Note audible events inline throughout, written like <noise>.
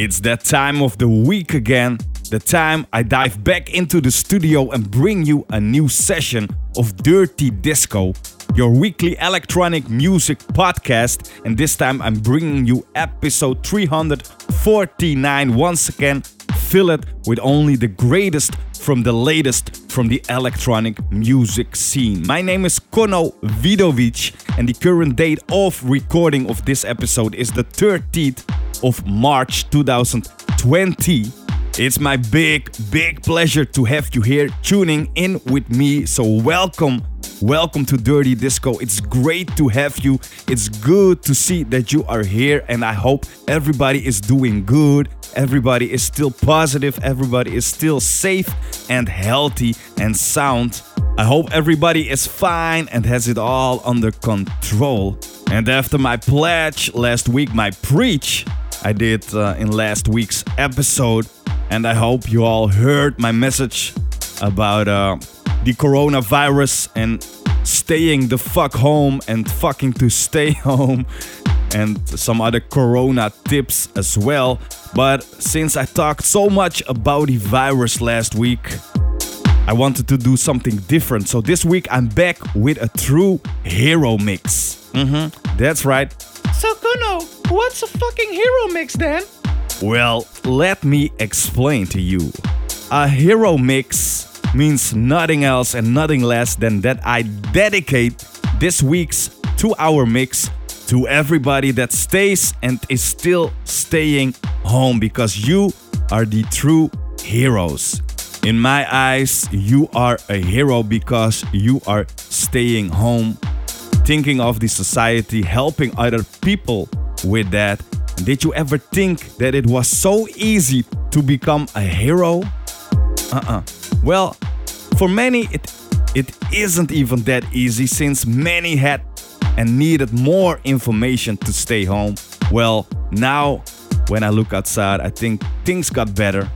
It's that time of the week again. The time I dive back into the studio and bring you a new session of Dirty Disco, your weekly electronic music podcast. And this time I'm bringing you episode 349 once again. Fill it with only the greatest from the latest from the electronic music scene. My name is Kono Vidovic, and the current date of recording of this episode is the 13th of March 2020. It's my big, big pleasure to have you here tuning in with me. So, welcome, welcome to Dirty Disco. It's great to have you. It's good to see that you are here, and I hope everybody is doing good. Everybody is still positive, everybody is still safe and healthy and sound. I hope everybody is fine and has it all under control. And after my pledge last week, my preach, I did uh, in last week's episode. And I hope you all heard my message about uh, the coronavirus and staying the fuck home and fucking to stay <laughs> home and some other corona tips as well. But since I talked so much about the virus last week, I wanted to do something different. So this week I'm back with a true hero mix. Mm-hmm, that's right. So Kuno, what's a fucking hero mix then? Well, let me explain to you. A hero mix means nothing else and nothing less than that I dedicate this week's two hour mix to everybody that stays and is still staying home because you are the true heroes. In my eyes, you are a hero because you are staying home, thinking of the society, helping other people with that. Did you ever think that it was so easy to become a hero? Uh-uh. Well, for many it it isn't even that easy since many had and needed more information to stay home. Well, now when I look outside, I think things got better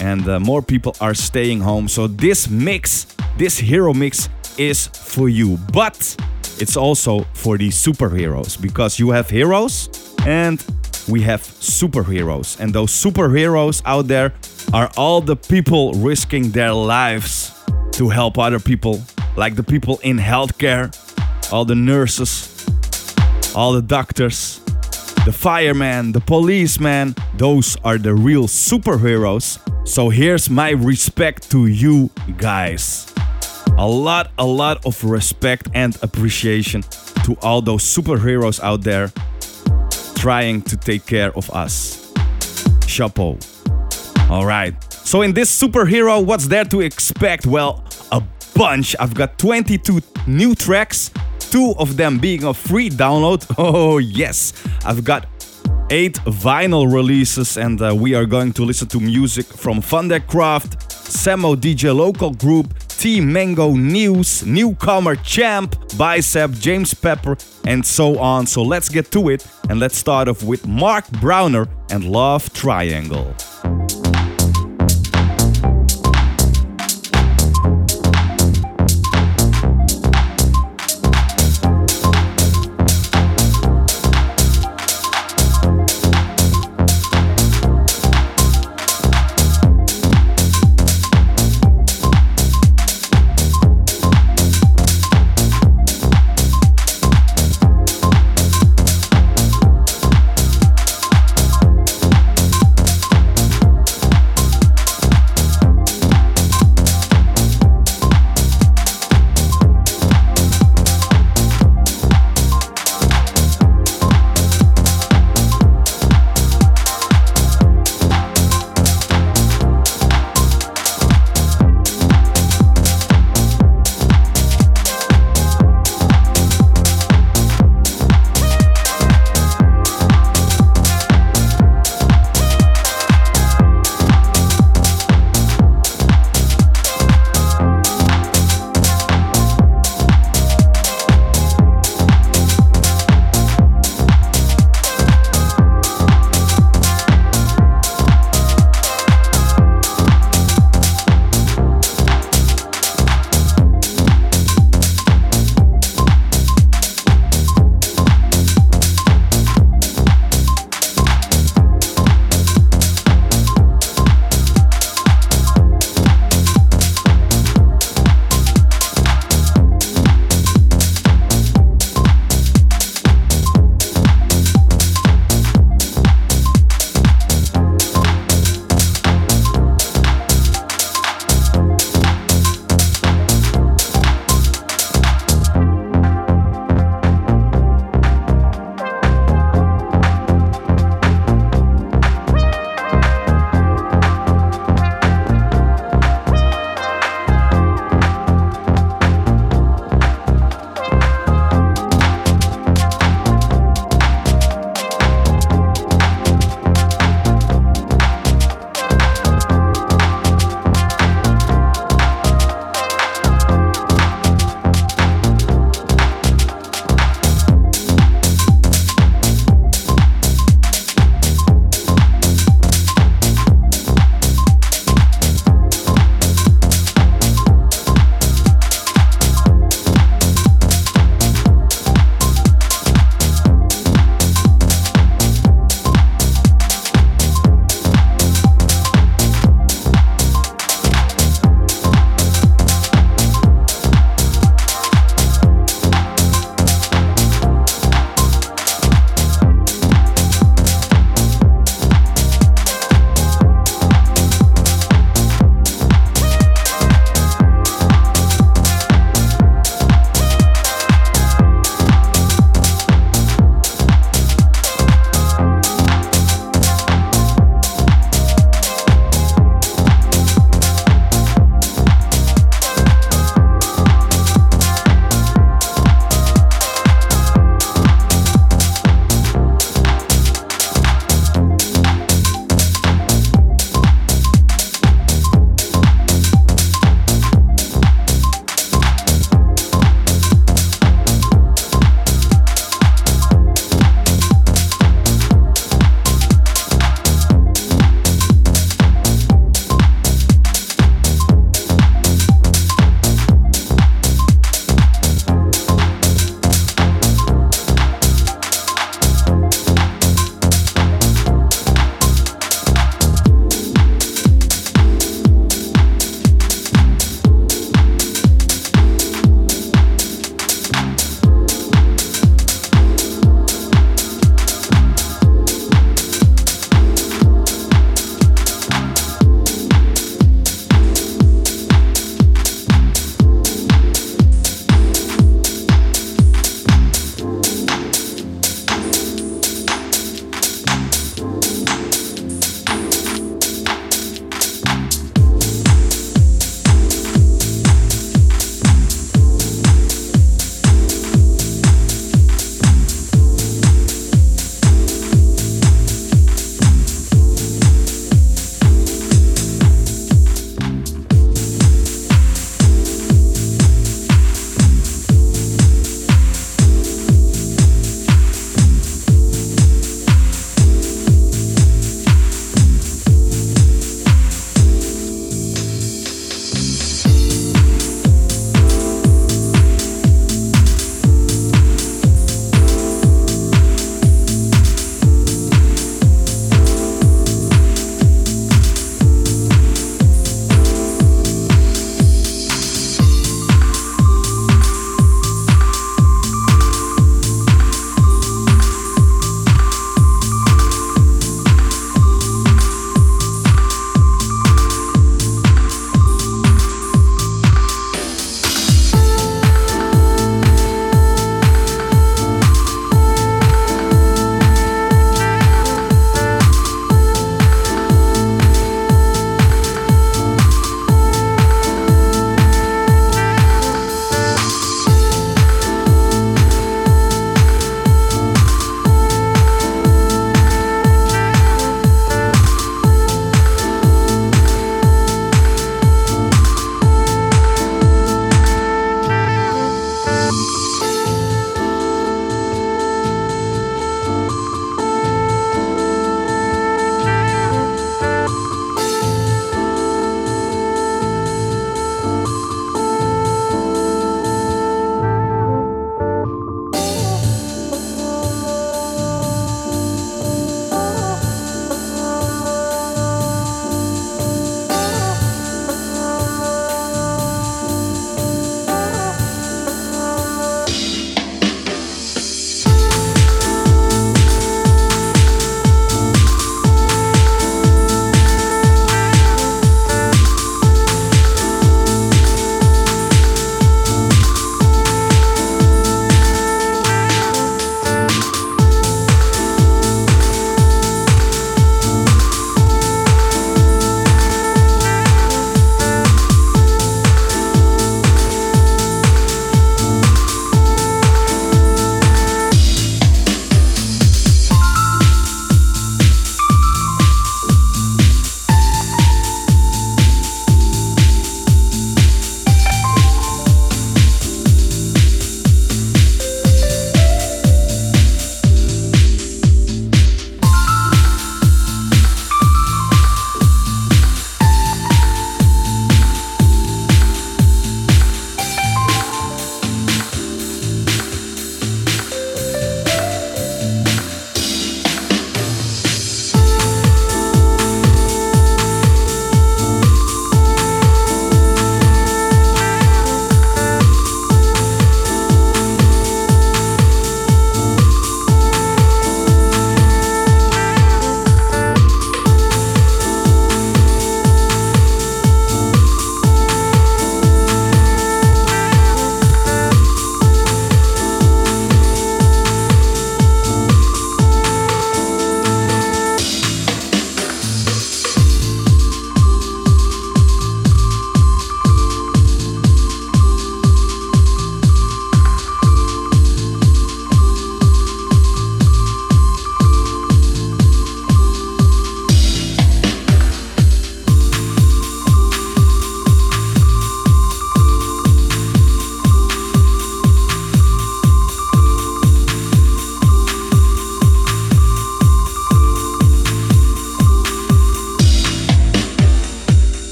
and uh, more people are staying home. So this mix, this hero mix is for you. But it's also for the superheroes because you have heroes and we have superheroes. And those superheroes out there are all the people risking their lives to help other people, like the people in healthcare, all the nurses, all the doctors, the firemen, the policemen. Those are the real superheroes. So here's my respect to you guys. A lot, a lot of respect and appreciation to all those superheroes out there trying to take care of us. Chapeau. All right. So in this superhero, what's there to expect? Well, a bunch. I've got 22 new tracks, two of them being a free download. <laughs> Oh, yes. I've got eight vinyl releases, and uh, we are going to listen to music from Vanderkraft, Samo DJ Local Group, T Mango Newzs, Newcomer Champ, Bicep, James Pepper, and so on. So let's get to it, and let's start off with Marc Brauner and Love Triangle.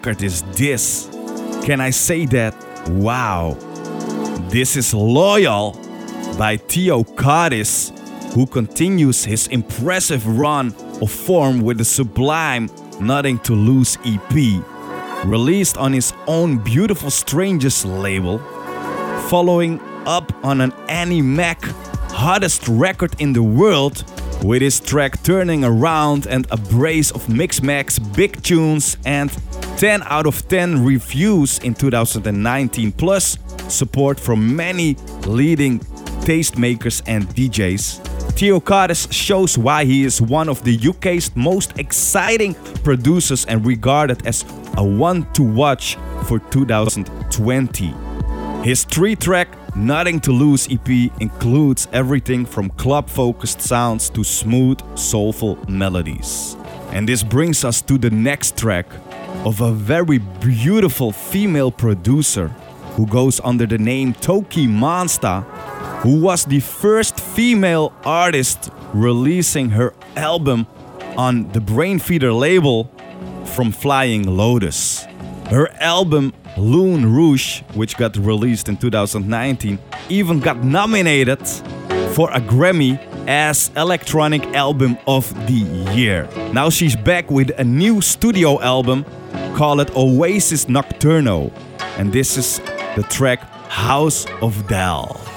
Record is this! Can I say that? Wow. This is Loyal by Theo Kottis, who continues his impressive run of form with the sublime Nothing to Lose EP, released on his own Beautiful Strangers label, following up on an Annie Mac hottest record in the world with his track Turning Around and a brace of Mixmag's big tunes and 10 out of 10 reviews in 2019, plus support from many leading tastemakers and DJs. Theo Kottis shows why he is one of the UK's most exciting producers and regarded as a one to watch for 2020. His three track Nothing to Lose EP includes everything from club focused sounds to smooth, soulful melodies. And this brings us to the next track of a very beautiful female producer who goes under the name TOKiMONSTA, who was the first female artist releasing her album on the Brainfeeder label from Flying Lotus. Her album Lune Rouge, which got released in 2019, even got nominated for a Grammy as Electronic Album of the Year. Now she's back with a new studio album called Oasis Nocturno, and this is the track House of Dal.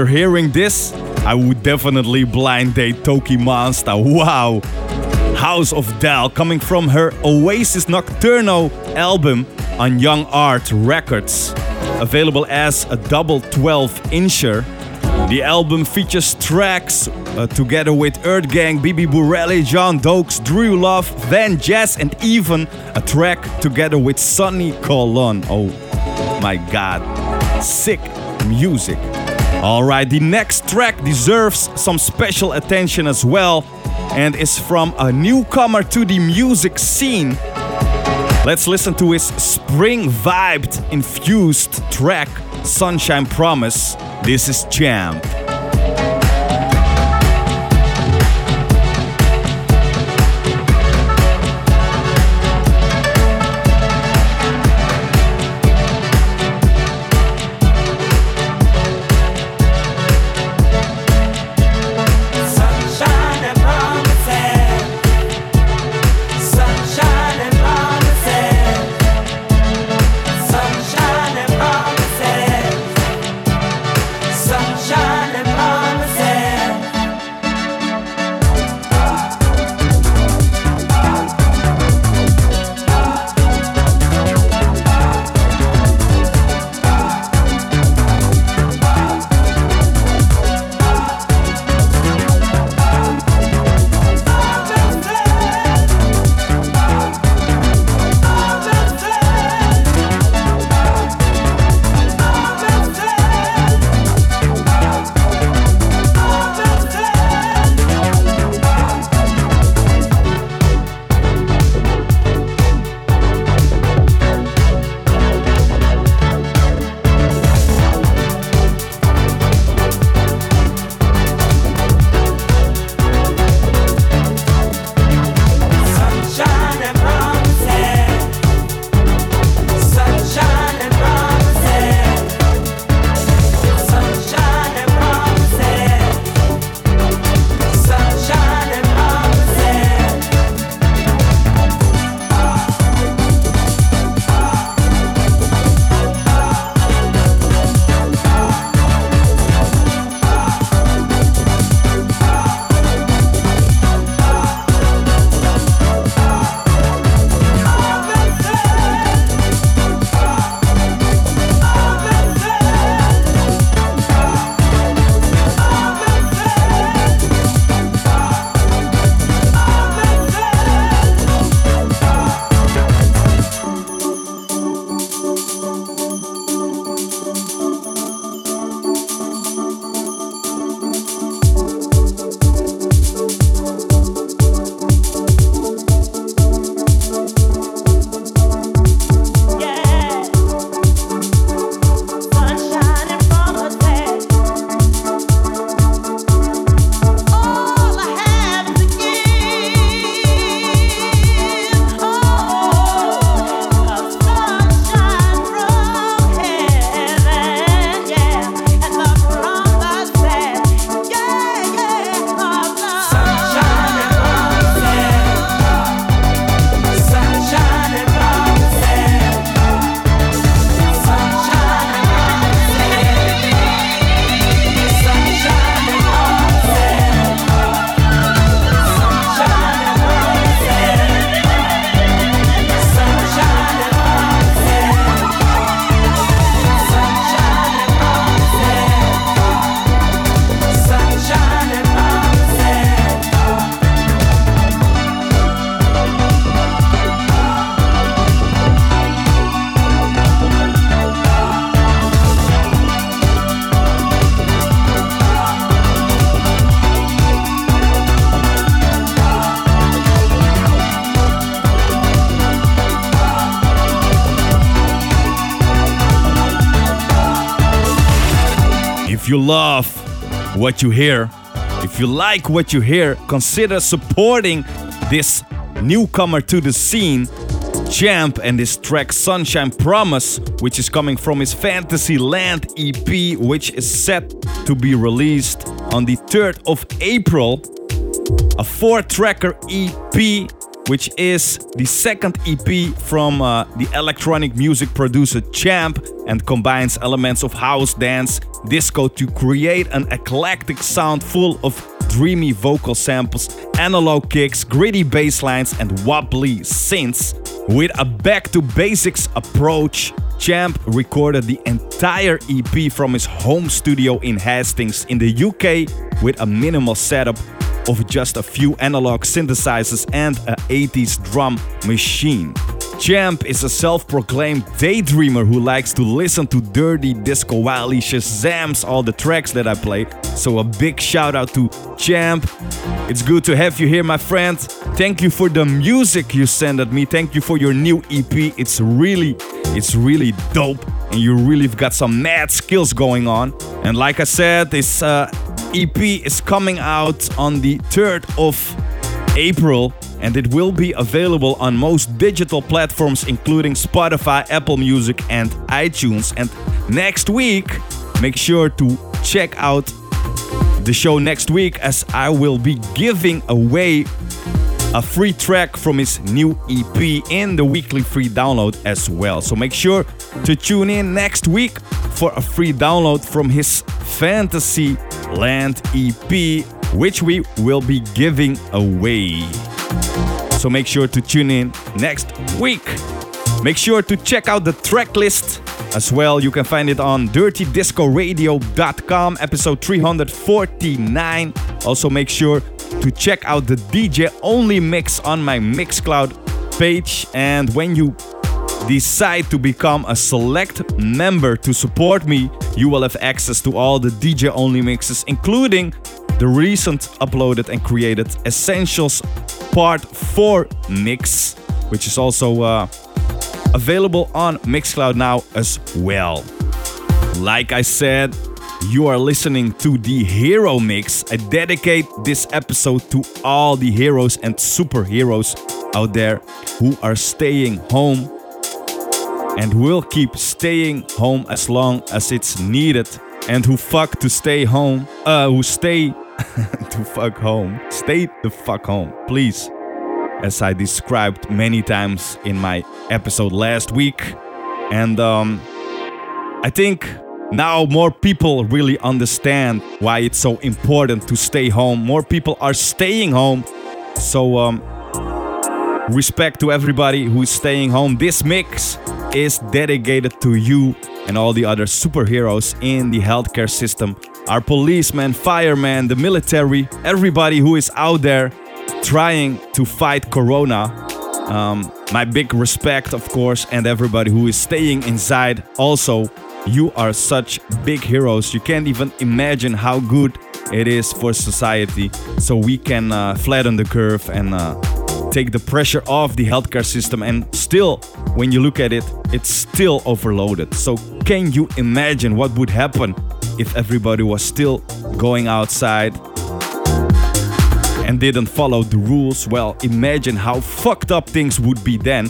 After hearing this, I would definitely blind date TOKiMONSTA. Wow! House of Dal coming from her Oasis Nocturno album on Young Art Records. Available as a double 12 incher. The album features tracks uh, together with Earth Gang, Bibi Bourelly, Jean Deaux, Drew Love, VanJess, and even a track together with Sonny Colon. Oh, My god, sick music. Alright, the next track deserves some special attention as well and is from a newcomer to the music scene. Let's listen to his spring vibed infused track, Sunshine Promise. This is Champ. You love what you hear, if you like what you hear, consider supporting this newcomer to the scene, Champ, and this track Sunshine Promise, which is coming from his Fantasy Land EP, which is set to be released on the 3rd of April. A four tracker EP which is the second EP from uh, the electronic music producer Champ and combines elements of house dance, disco to create an eclectic sound full of dreamy vocal samples, analog kicks, gritty bass lines, and wobbly synths. With a back to basics approach, Champ recorded the entire EP from his home studio in Hastings in the UK with a minimal setup of just a few analog synthesizers and a 80s drum machine. Champ is a self proclaimed daydreamer who likes to listen to dirty disco while he shazams all the tracks that I play. So, a big shout out to Champ. It's good to have you here, my friend. Thank you for the music you send at me. Thank you for your new EP. It's really, it's really dope. And you really got some mad skills going on. And like I said, this uh, EP is coming out on the 3rd of April and it will be available on most digital platforms, including Spotify, Apple Music, and iTunes. And next week, make sure to check out the show next week as I will be giving away a free track from his new EP in the weekly free download as well. So make sure to tune in next week for a free download from his Fantasy Land EP, which we will be giving away. So make sure to tune in next week. Make sure to check out the track list as well. You can find it on dirtydiscoradio.com, episode 349. Also, make sure to check out the DJ only mix on my Mixcloud page. And when you decide to become a select member to support me, you will have access to all the DJ only mixes, including the recent uploaded and created Essentials Part 4 mix, which is also uh, available on Mixcloud now as well. Like I said, you are listening to the Hero Mix. I dedicate this episode to all the heroes and superheroes out there who are staying home and will keep staying home as long as it's needed and who fuck to stay home, uh, who stay <laughs> to fuck home. Stay the fuck home, please. As I described many times in my episode last week. And um, I think now more people really understand why it's so important to stay home. More people are staying home. So, um, respect to everybody who is staying home. This mix is dedicated to you and all the other superheroes in the healthcare system our policemen, firemen, the military, everybody who is out there trying to fight Corona. Um, my big respect, of course, and everybody who is staying inside. Also, you are such big heroes. You can't even imagine how good it is for society. So we can uh, flatten the curve and uh, take the pressure off the healthcare system. And still, when you look at it, it's still overloaded. So, can you imagine what would happen if everybody was still going outside and didn't follow the rules, well, imagine how fucked up things would be then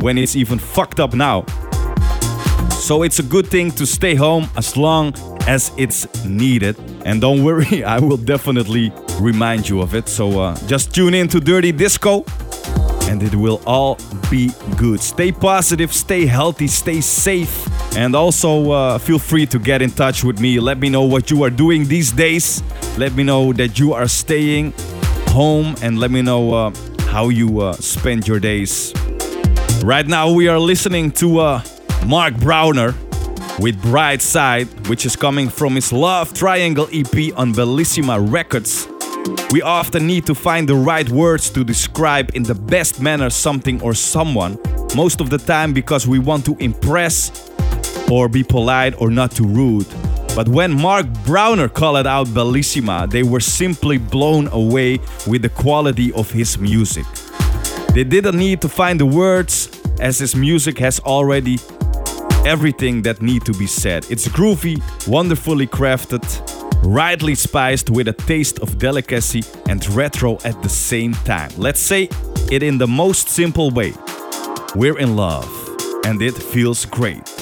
when it's even fucked up now. So it's a good thing to stay home as long as it's needed. And don't worry, <laughs> I will definitely remind you of it. So uh, just tune in to Dirty Disco and it will all be good. Stay positive, stay healthy, stay safe, and also uh, feel free to get in touch with me. Let me know what you are doing these days. Let me know that you are staying home, and let me know uh, how you uh, spend your days. Right now, we are listening to uh, Marc Brauner with Bright Side, which is coming from his Love Triangle EP on Bellissima Records. We often need to find the right words to describe in the best manner something or someone, most of the time because we want to impress or be polite or not too rude. But when Marc Brauner called out Bellissima, they were simply blown away with the quality of his music. They didn't need to find the words, as his music has already everything that need to be said. It's groovy, wonderfully crafted, rightly spiced with a taste of delicacy and retro at the same time. Let's say it in the most simple way. We're in love, and it feels great.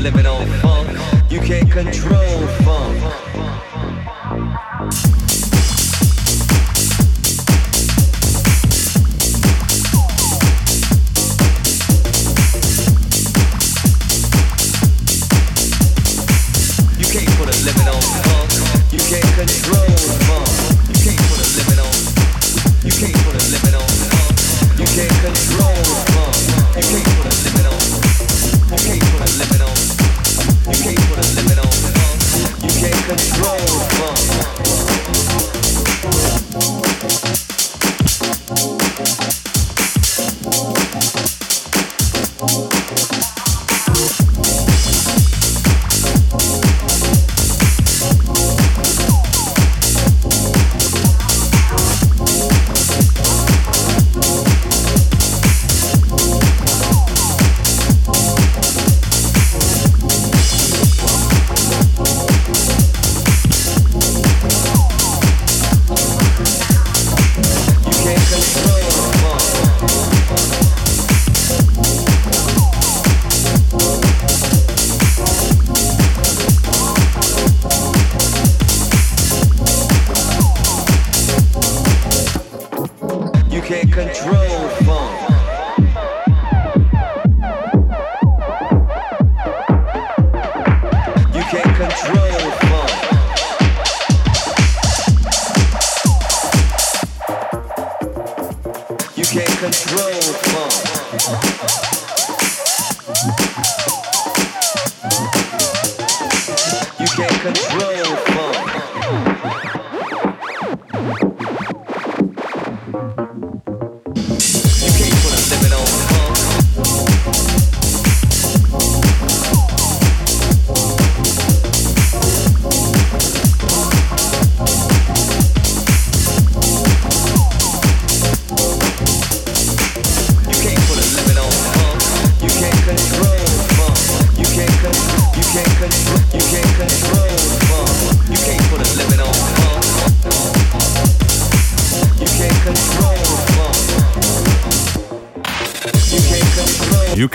Limit on funk. You can't control funk.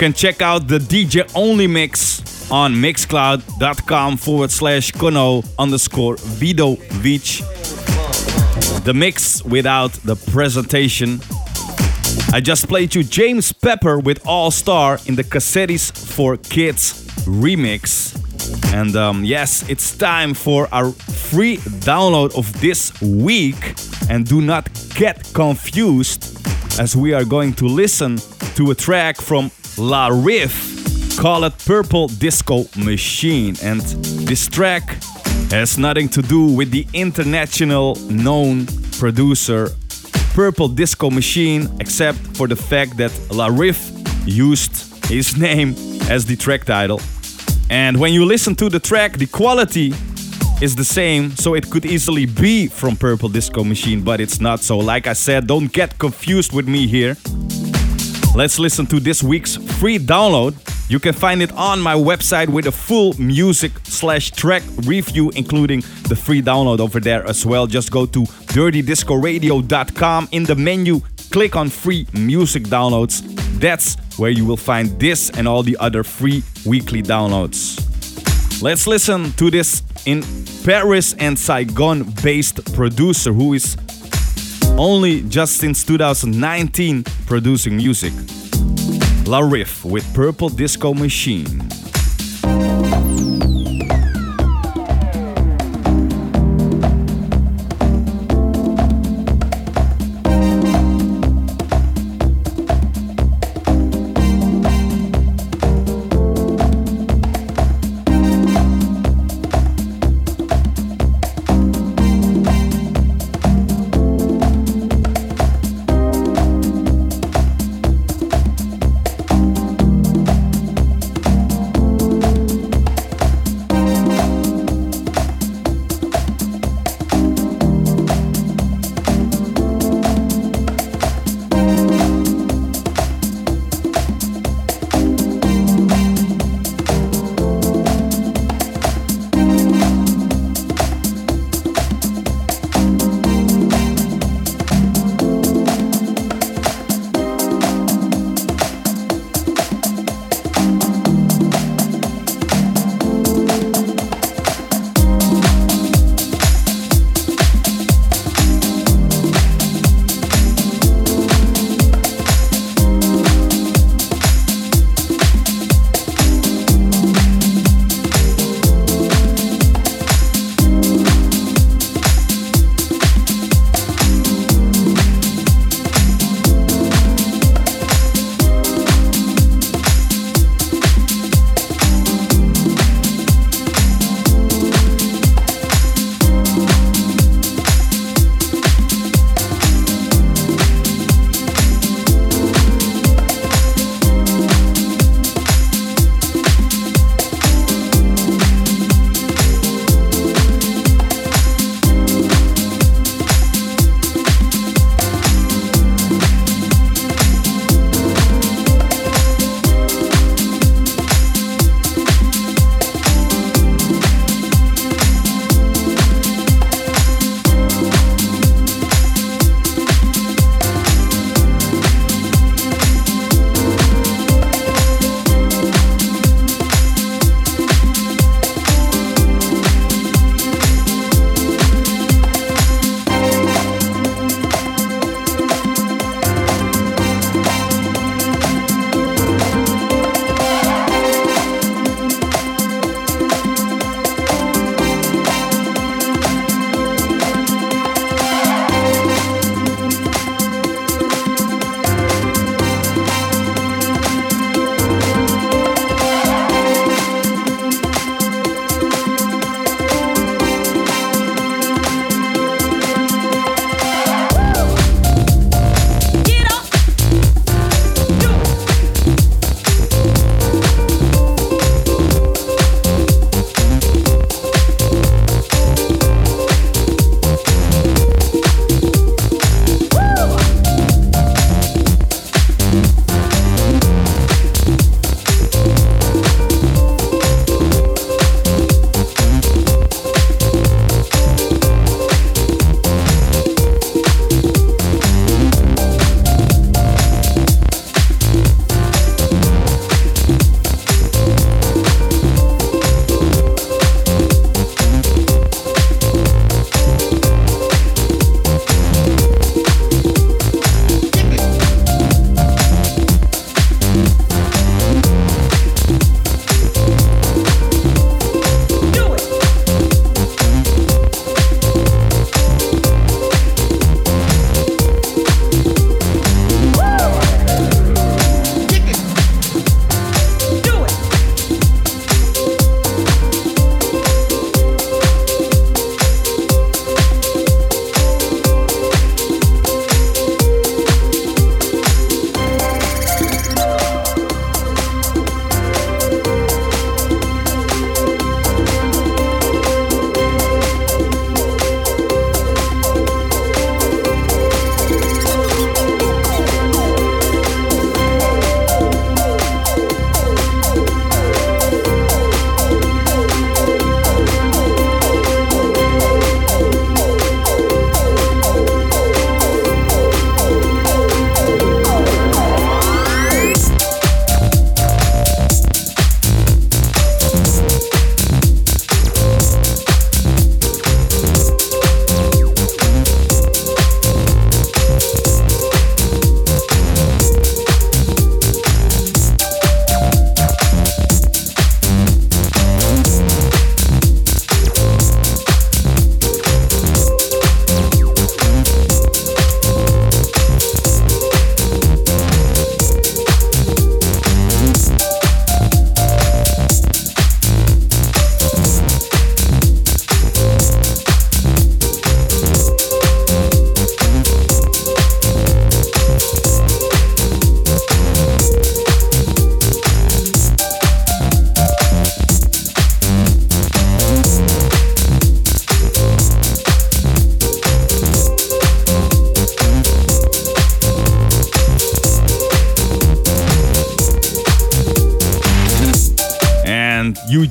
Can check out the DJ only mix on mixcloud.com forward slash kono underscore Vido Beach. The mix without the presentation. I just played you James Pepper with All Star in the Cassettes for Kids remix. And um, yes, it's time for our free download of this week. And do not get confused as we are going to listen to a track from La Riff called Purple Disco Machine. And this track has nothing to do with the international known producer Purple Disco Machine, except for the fact that La Riff used his name as the track title. And when you listen to the track, the quality is the same, so it could easily be from Purple Disco Machine, but it's not. So, like I said, don't get confused with me here. Let's listen to this week's free download. You can find it on my website with a full music slash track review, including the free download over there as well. Just go to dirtydiscoradio.com. In the menu, click on free music downloads. That's where you will find this and all the other free weekly downloads. Let's listen to this in Paris and Saigon based producer who is only just since 2019 producing music. La Riff with Purple Disco Machine.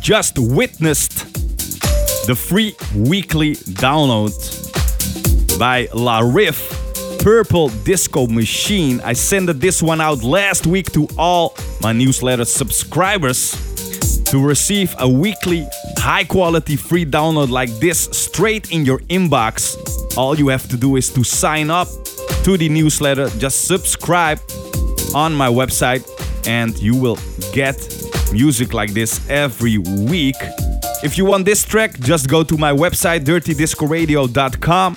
Just witnessed the free weekly download by La Riff Purple Disco Machine. I sent this one out last week to all my newsletter subscribers to receive a weekly high quality free download like this straight in your inbox. All you have to do is to sign up to the newsletter, just subscribe on my website, and you will get music like this every week. If you want this track, just go to my website, dirtydiscoradio.com.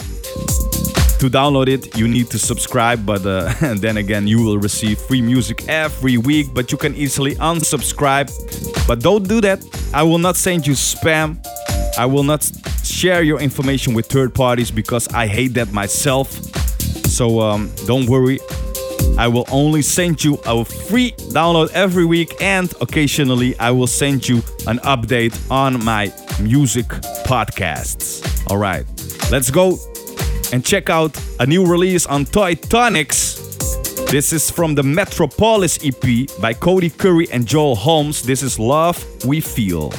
To download it, you need to subscribe, but uh, <laughs> then again, you will receive free music every week. But you can easily unsubscribe. But don't do that. I will not send you spam. I will not share your information with third parties because I hate that myself. So um, don't worry. I will only send you a free download every week, and occasionally I will send you an update on my music podcasts. All right, let's go and check out a new release on Toy Tonics. This is from the Metropolis EP by Cody Curry and Joel Holmes. This is Love We Feel.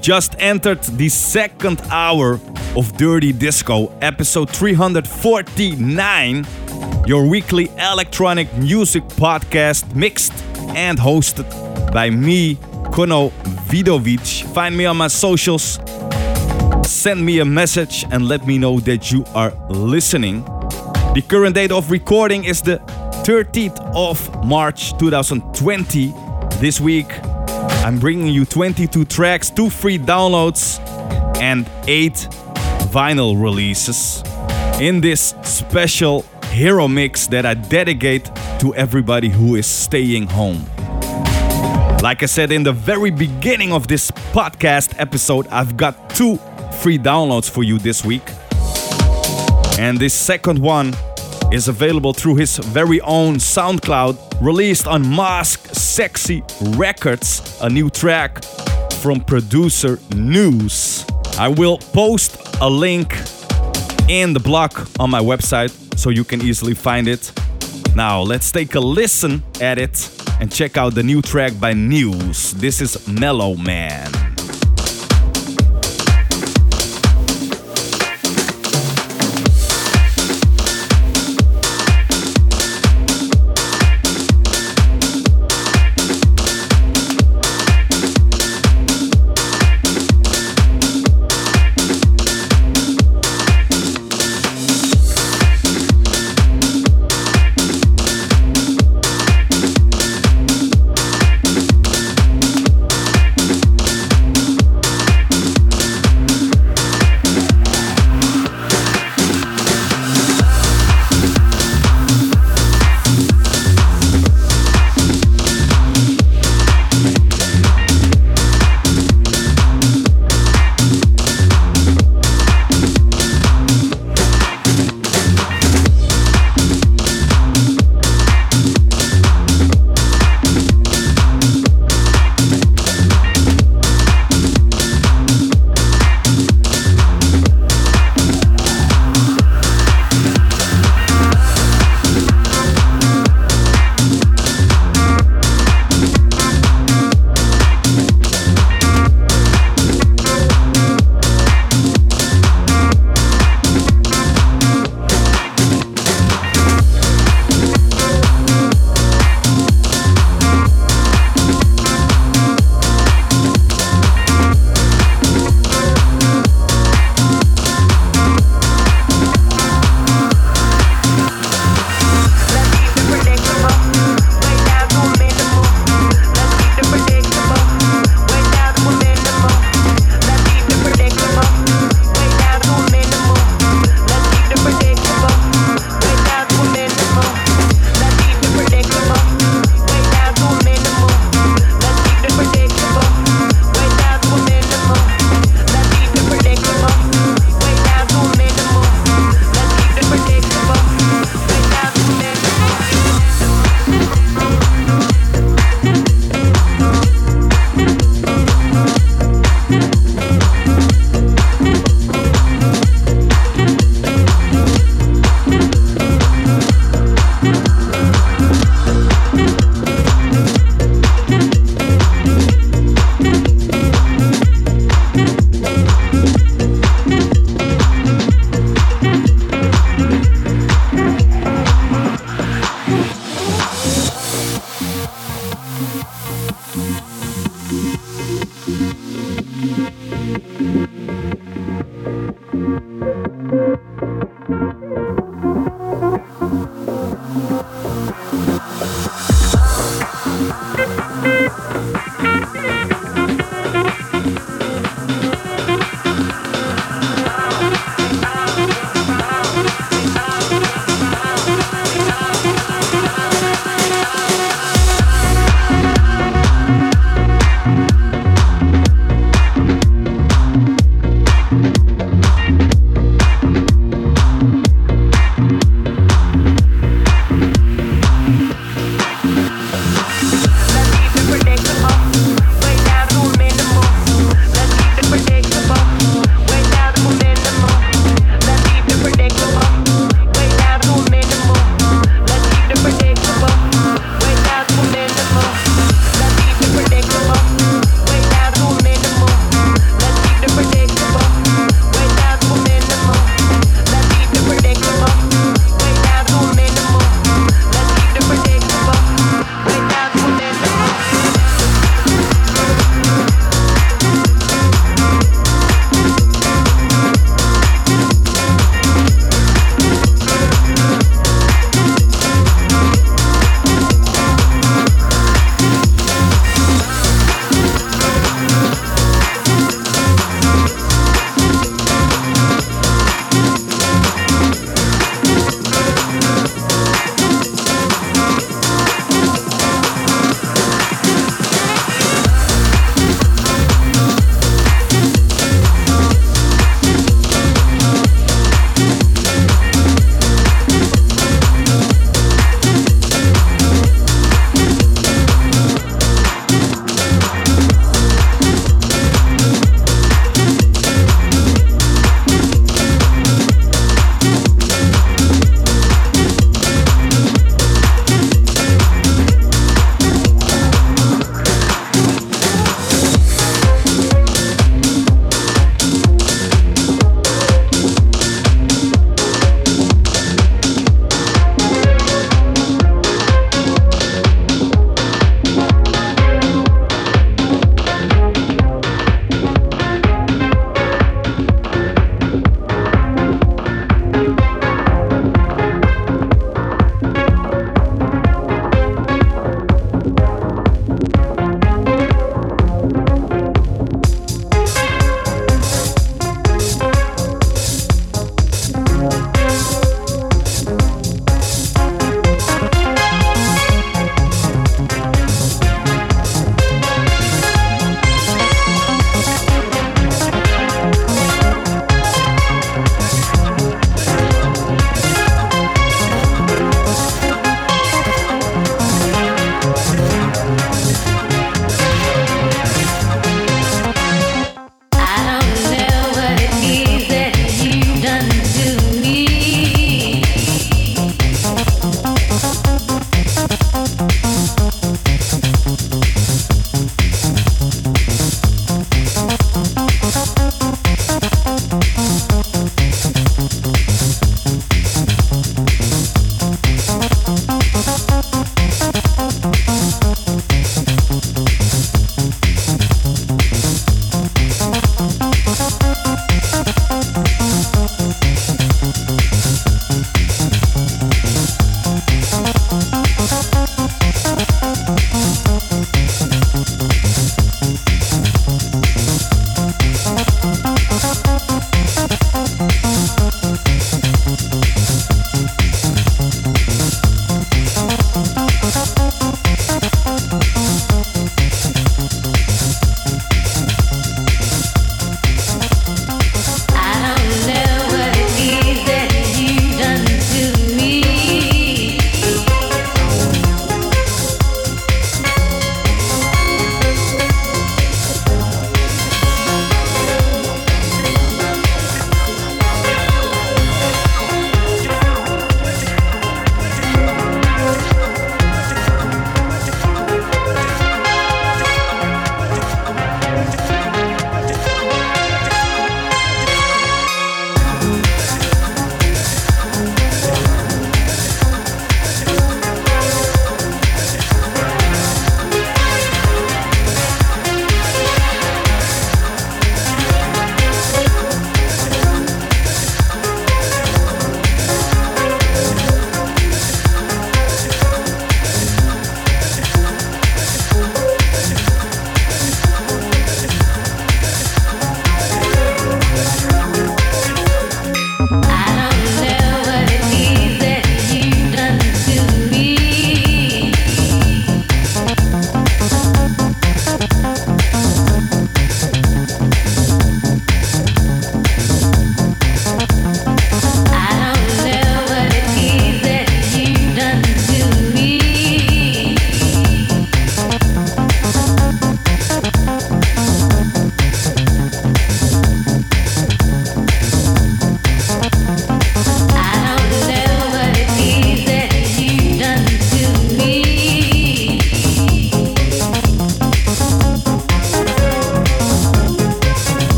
Just entered the second hour of Dirty Disco, episode 349, your weekly electronic music podcast mixed and hosted by me, Kono Vidovic. Find me on my socials, send me a message, and let me know that you are listening. The current date of recording is the 13th of March 2020. This week, I'm bringing you 22 tracks, 2 free downloads, and 8 vinyl releases in this special hero mix that I dedicate to everybody who is staying home. Like I said in the very beginning of this podcast episode, I've got two free downloads for you this week. And this second one is available through his very own SoundCloud, released on Mask Sexy Records, a new track from producer Newzs. I will post a link in the blog on my website so you can easily find it. Now, let's take a listen at it and check out the new track by Newzs. This is Mellow Man.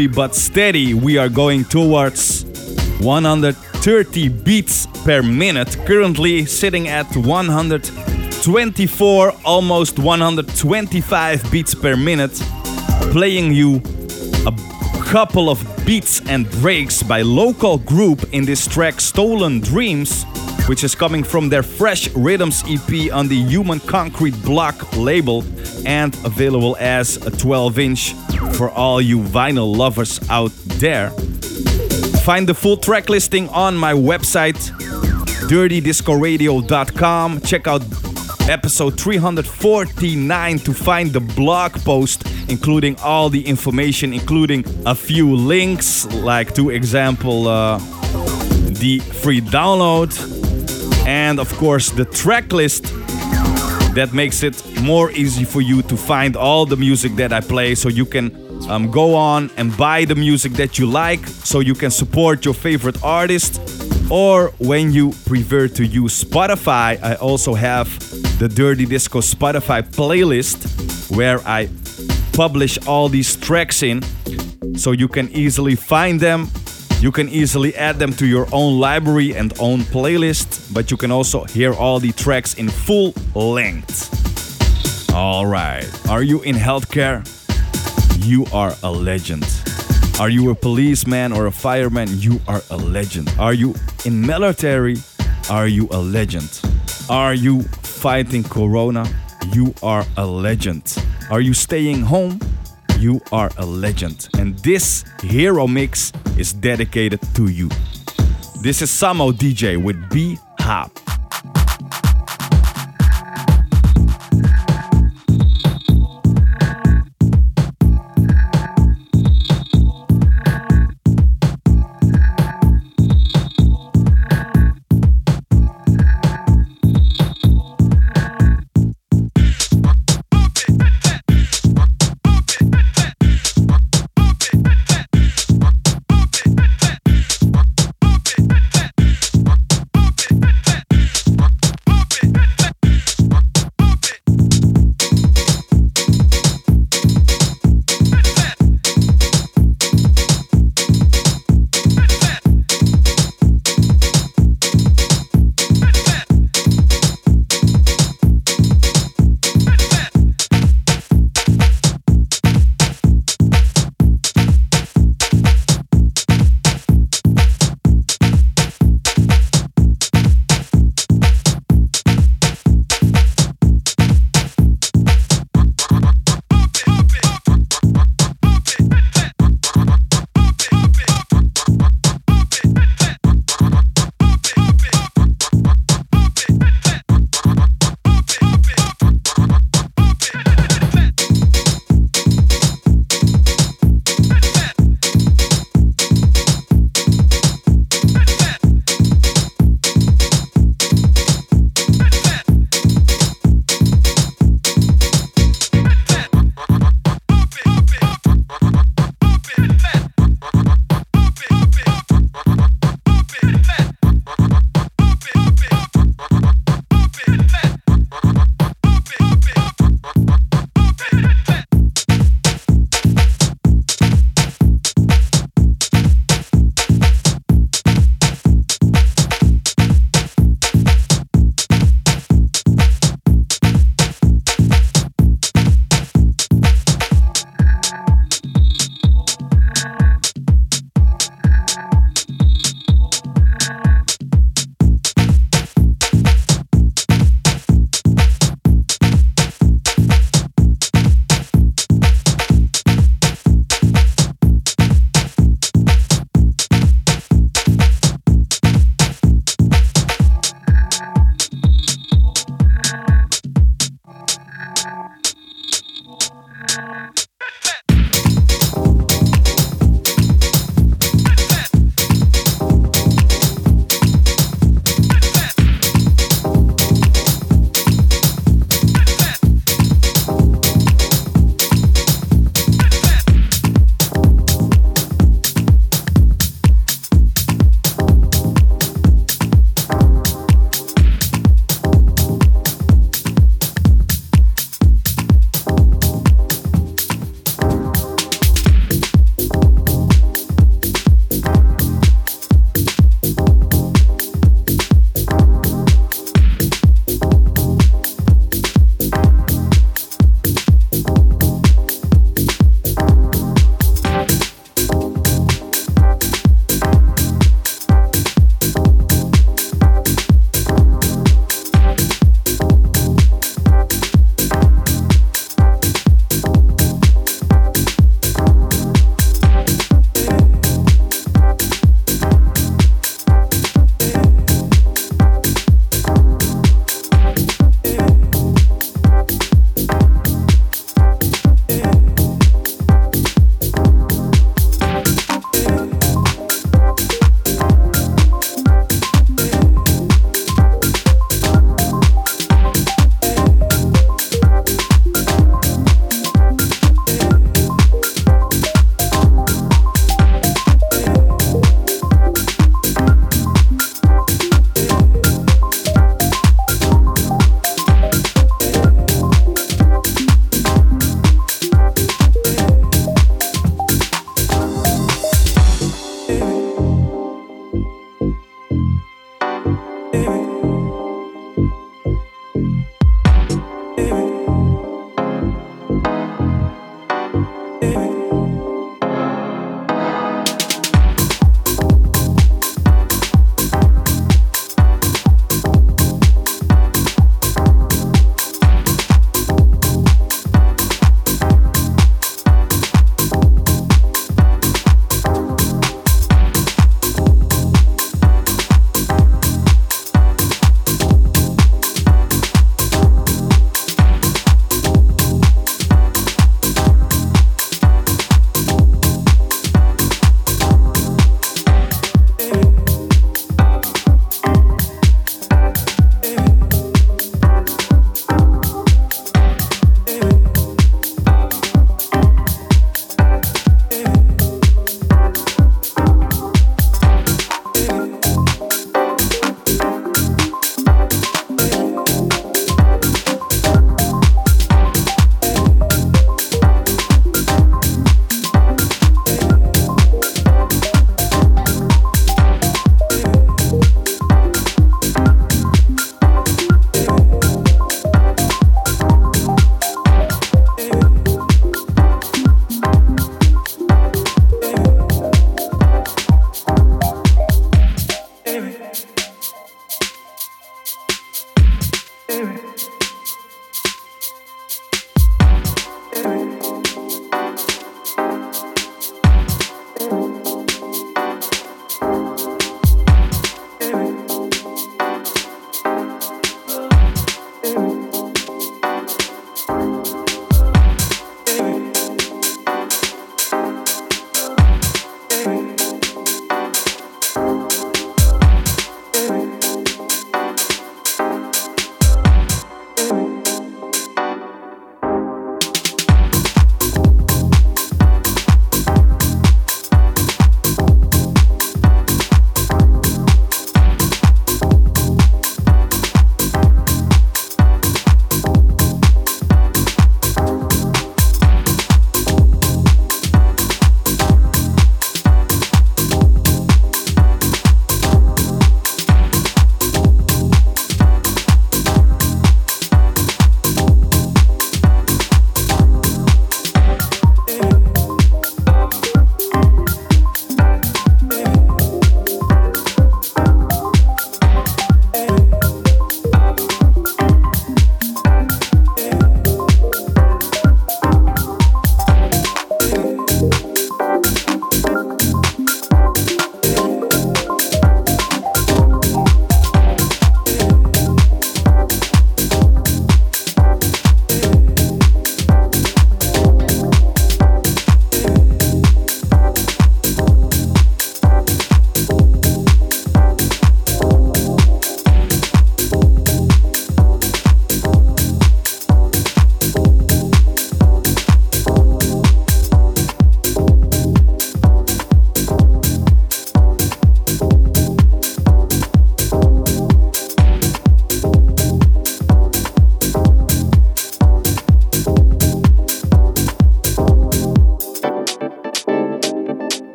Slowly but steady, we are going towards 130 beats per minute. Currently sitting at 124, almost 125 beats per minute. Playing you a couple of beats and breaks by local group in this track Stolen Dreams, which is coming from their Fresh Rhythms EP on the Human Concrete Block label and available as a 12 inch for all you vinyl lovers out there. Find the full track listing on my website, dirtydiscoradio.com. Check out episode 349 to find the blog post, including all the information, including a few links, like, to example, uh, the free download, and of course, the track list that makes it more easy for you to find all the music that I play so you can um, go on and buy the music that you like so you can support your favorite artist. Or when you prefer to use Spotify, I also have the Dirty Disco Spotify playlist where I publish all these tracks in so you can easily find them. You can easily add them to your own library and own playlist, but you can also hear all the tracks in full length. Alright, are you in healthcare? You are a legend. Are you a policeman or a fireman? You are a legend. Are you in military? Are you a legend? Are you fighting corona? You are a legend. Are you staying home? You are a legend. And this hero mix is dedicated to you. This is Samo DJ with B Hop.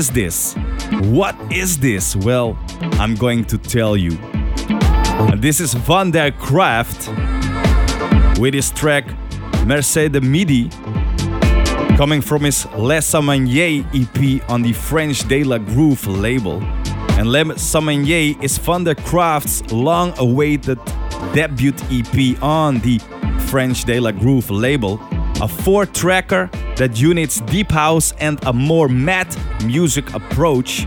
Is this? What is this? Well, I'm going to tell you. This is Vanderkraft with his track Mercedes Midi, coming from his Les Samanier EP on the French De La Groove label. And Les Samanier is Vanderkraft's long awaited debut EP on the French De La Groove label, a four tracker that units deep house and a more matte music approach.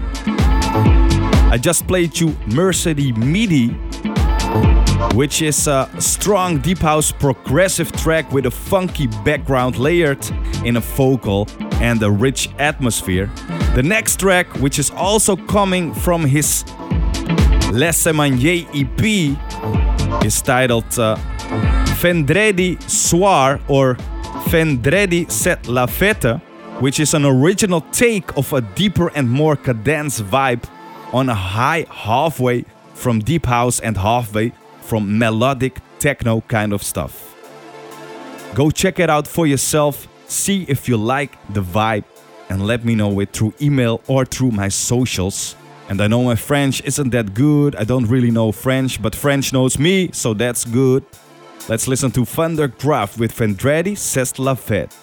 I just played you Mercedes Midi, which is a strong deep house progressive track with a funky background layered in a vocal and a rich atmosphere. The next track, which is also coming from his Les Semanier EP, is titled uh, Vendredi Soir or Vendredi C'est La Fête, which is an original take of a deeper and more cadence vibe on a high halfway from deep house and halfway from melodic techno kind of stuff. Go check it out for yourself, see if you like the vibe, and let me know it through email or through my socials. And I know my French isn't that good, I don't really know French, but French knows me, so that's good. Let's listen to Vanderkraft with Vendredi C'est la Fête.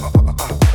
Oh. <laughs>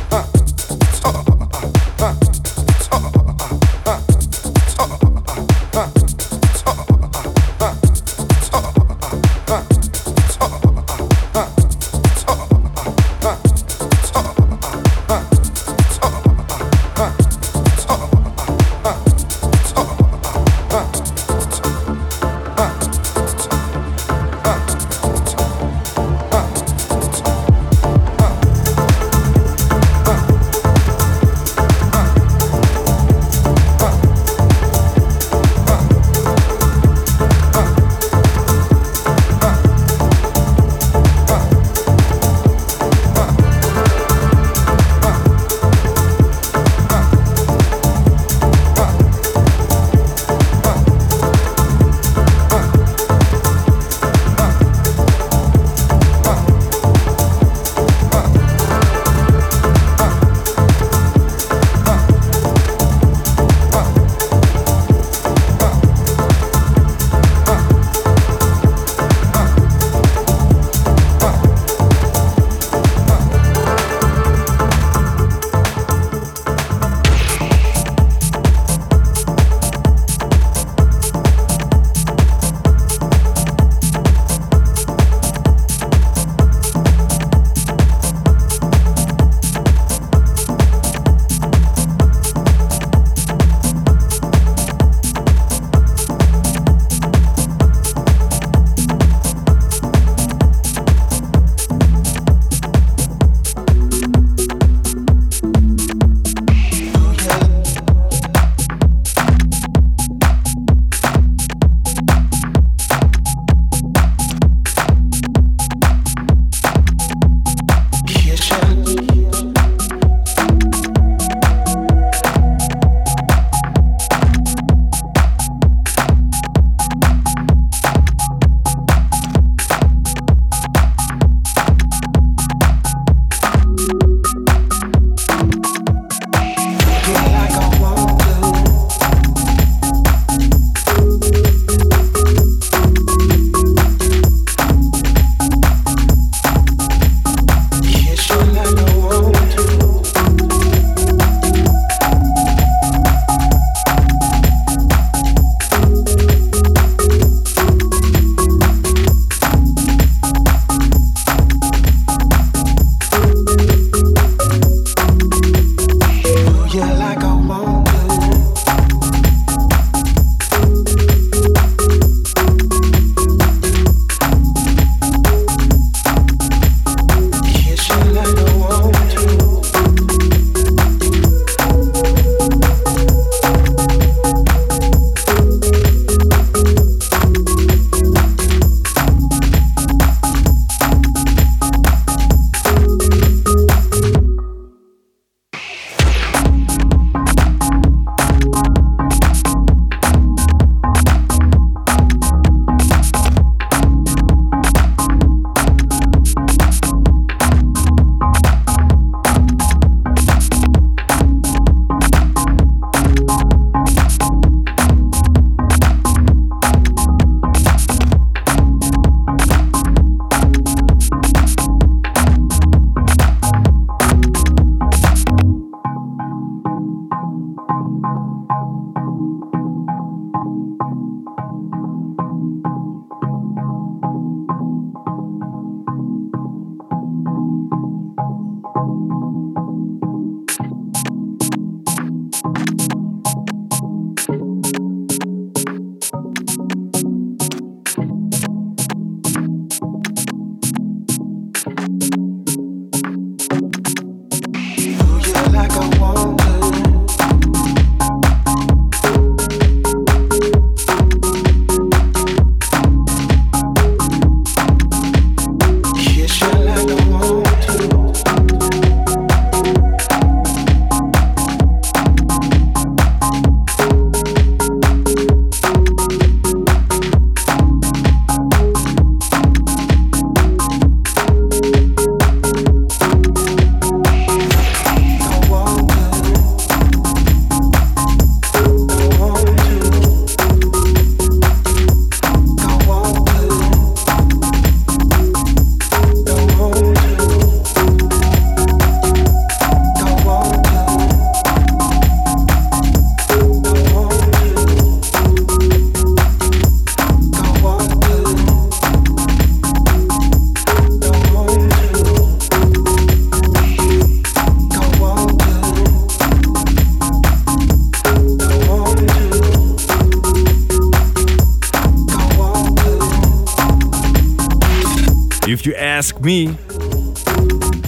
me,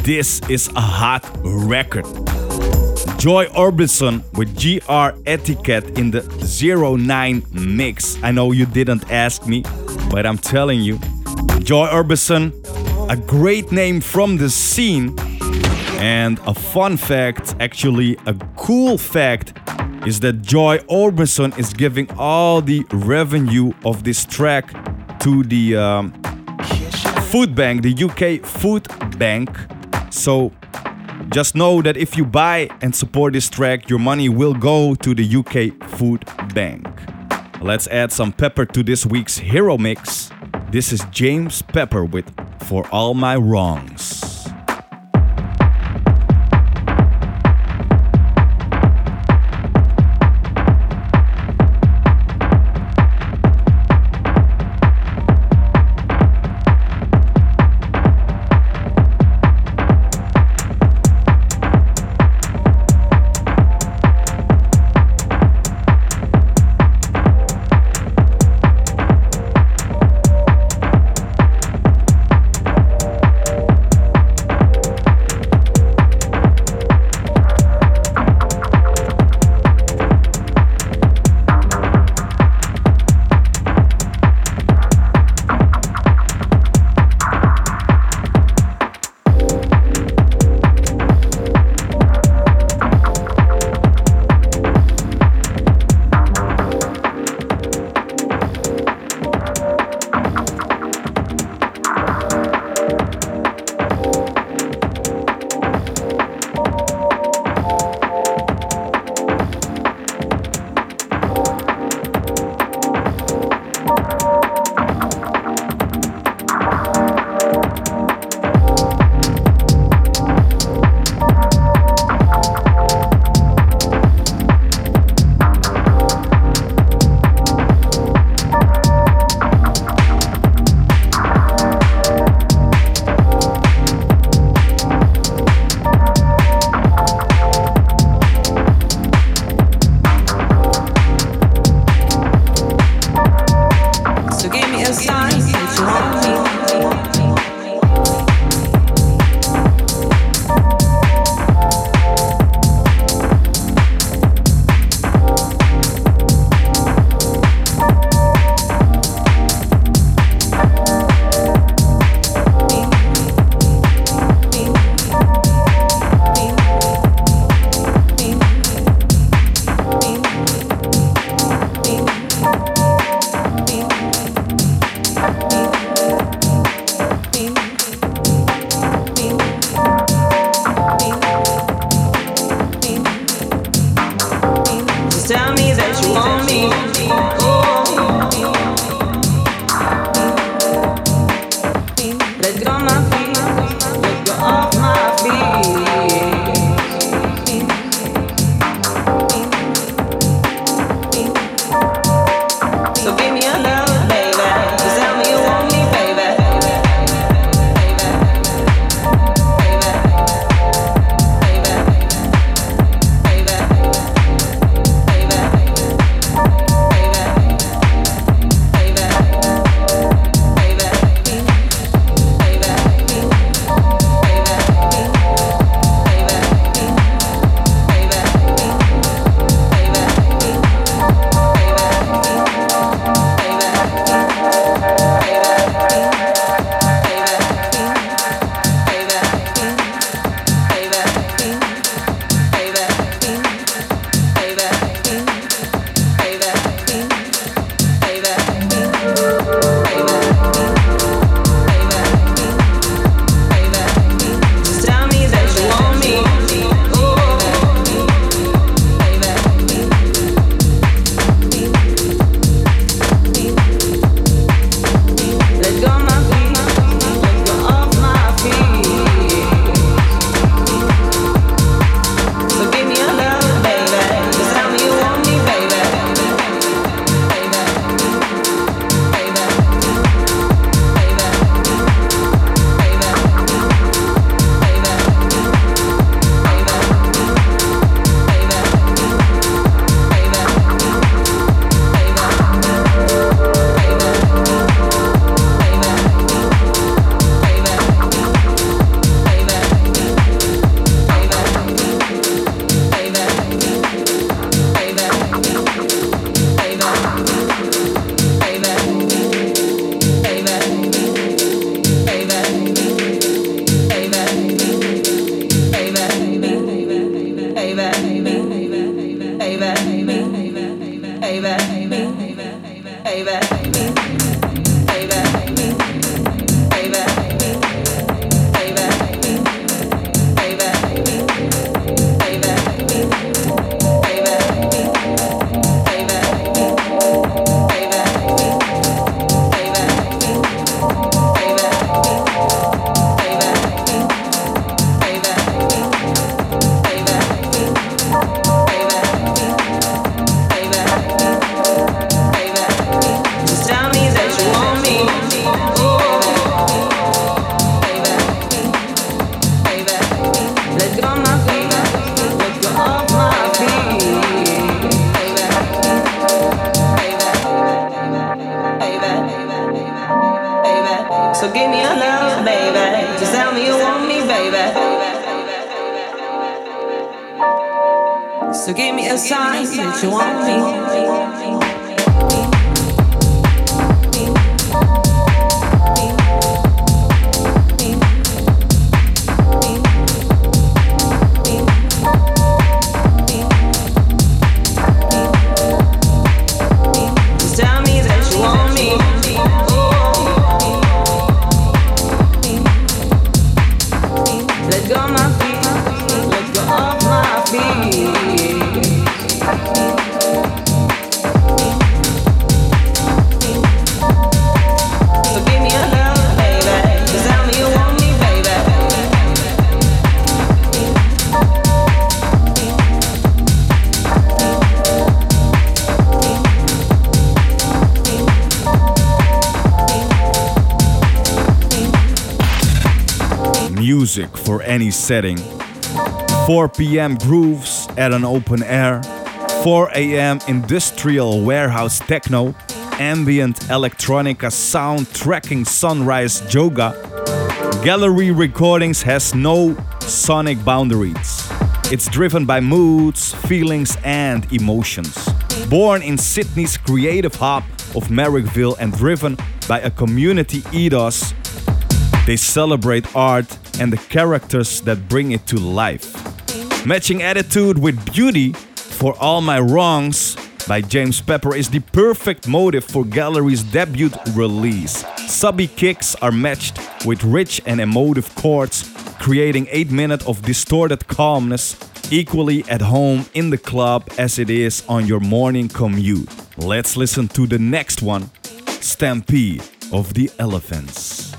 this is a hot record. Joy Orbison with GR Etiquette in the 09 mix. I know you didn't ask me, but I'm telling you. Joy Orbison, a great name from the scene. And a fun fact, actually, a cool fact, is that Joy Orbison is giving all the revenue of this track to the um, food bank, the UK food bank. So just know that if you buy and support this track, your money will go to the UK food bank. Let's add some pepper to this week's hero mix. This is James Pepper with For All My Wrongs. Setting. 4 p.m. grooves at an open air. 4 a.m. industrial warehouse techno. Ambient electronica sound tracking sunrise yoga. Gallery Recordings has no sonic boundaries. It's driven by moods, feelings, and emotions. Born in Sydney's creative hub of Marrickville and driven by a community ethos, they celebrate art and the characters that bring it to life. Matching attitude with beauty for all my wrongs by James Pepper is the perfect motive for Gallery's debut release. Subby kicks are matched with rich and emotive chords, creating 8 minutes of distorted calmness, equally at home in the club as it is on your morning commute. Let's listen to the next one Stampede of the Elephants.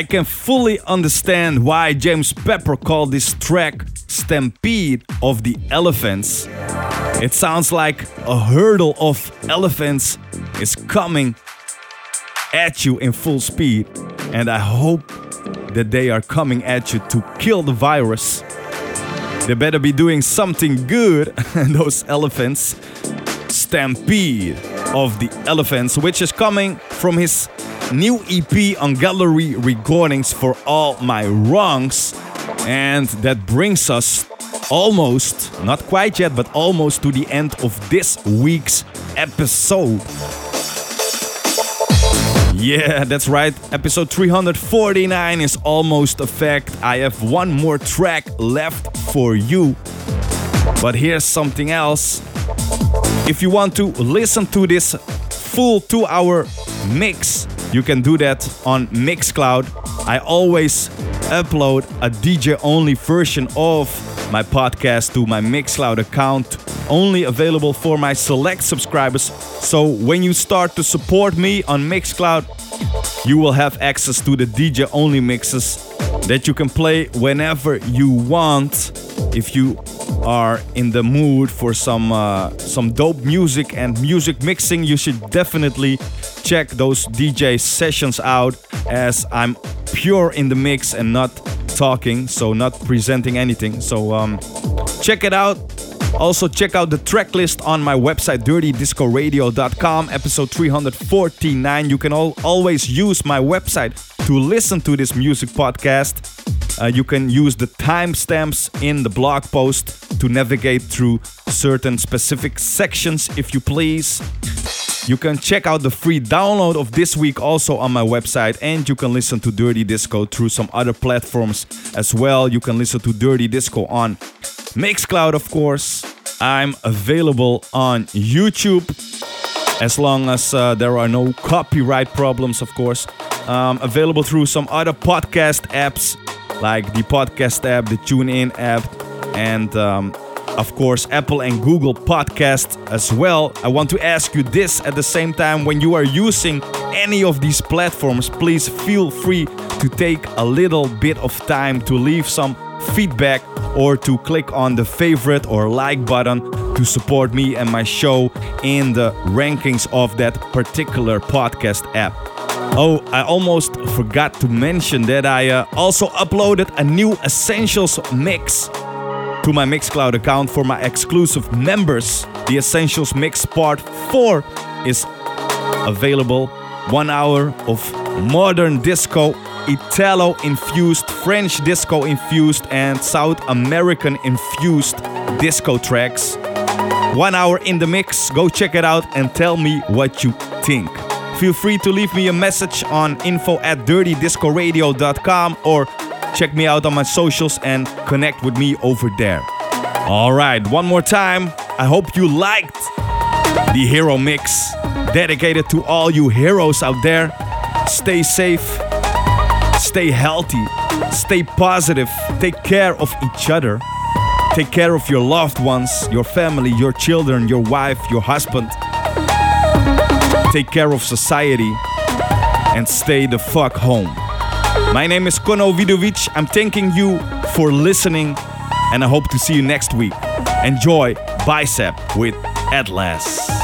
I can fully understand why James Pepper called this track Stampede of the Elephants. It sounds like a hurdle of elephants is coming at you in full speed, and I hope that they are coming at you to kill the virus. They better be doing something good, <laughs> those elephants. Stampede of the Elephants, which is coming from his new EP on Gallery Recordings for All My Wrongs. And that brings us almost, not quite yet, but almost to the end of this week's episode. Yeah, that's right. Episode 349 is almost a fact. I have one more track left for you. But here's something else. If you want to listen to this full two hour mix, you can do that on Mixcloud. I always upload a DJ only version of my podcast to my Mixcloud account, only available for my select subscribers. So when you start to support me on Mixcloud, you will have access to the DJ only mixes that you can play whenever you want. If you are in the mood for some uh, some dope music and music mixing, you should definitely check those DJ sessions out as I'm pure in the mix and not talking, so not presenting anything. So um, check it out. Also, check out the track list on my website, dirtydiscoradio.com, episode 349. You can al- always use my website to listen to this music podcast. Uh, you can use the timestamps in the blog post to navigate through certain specific sections if you please. You can check out the free download of this week also on my website, and you can listen to Dirty Disco through some other platforms as well. You can listen to Dirty Disco on Mixcloud, of course. I'm available on YouTube as long as uh, there are no copyright problems, of course. Um, available through some other podcast apps like the podcast app, the TuneIn app, and um, of course Apple and Google Podcasts as well. I want to ask you this at the same time when you are using any of these platforms, please feel free to take a little bit of time to leave some feedback or to click on the favorite or like button to support me and my show in the rankings of that particular podcast app. Oh, I almost forgot to mention that I uh, also uploaded a new Essentials mix to my Mixcloud account for my exclusive members. The Essentials Mix Part 4 is available. One hour of modern disco, Italo infused, French disco infused, and South American infused disco tracks. One hour in the mix. Go check it out and tell me what you think. Feel free to leave me a message on info at dirtydiscoradio.com or check me out on my socials and connect with me over there. All right, one more time. I hope you liked the Hero Mix dedicated to all you heroes out there. Stay safe, stay healthy, stay positive, take care of each other. Take care of your loved ones, your family, your children, your wife, your husband. Take care of society and stay the fuck home. My name is Kono Vidovic. I'm thanking you for listening and I hope to see you next week. Enjoy Bicep with Atlas.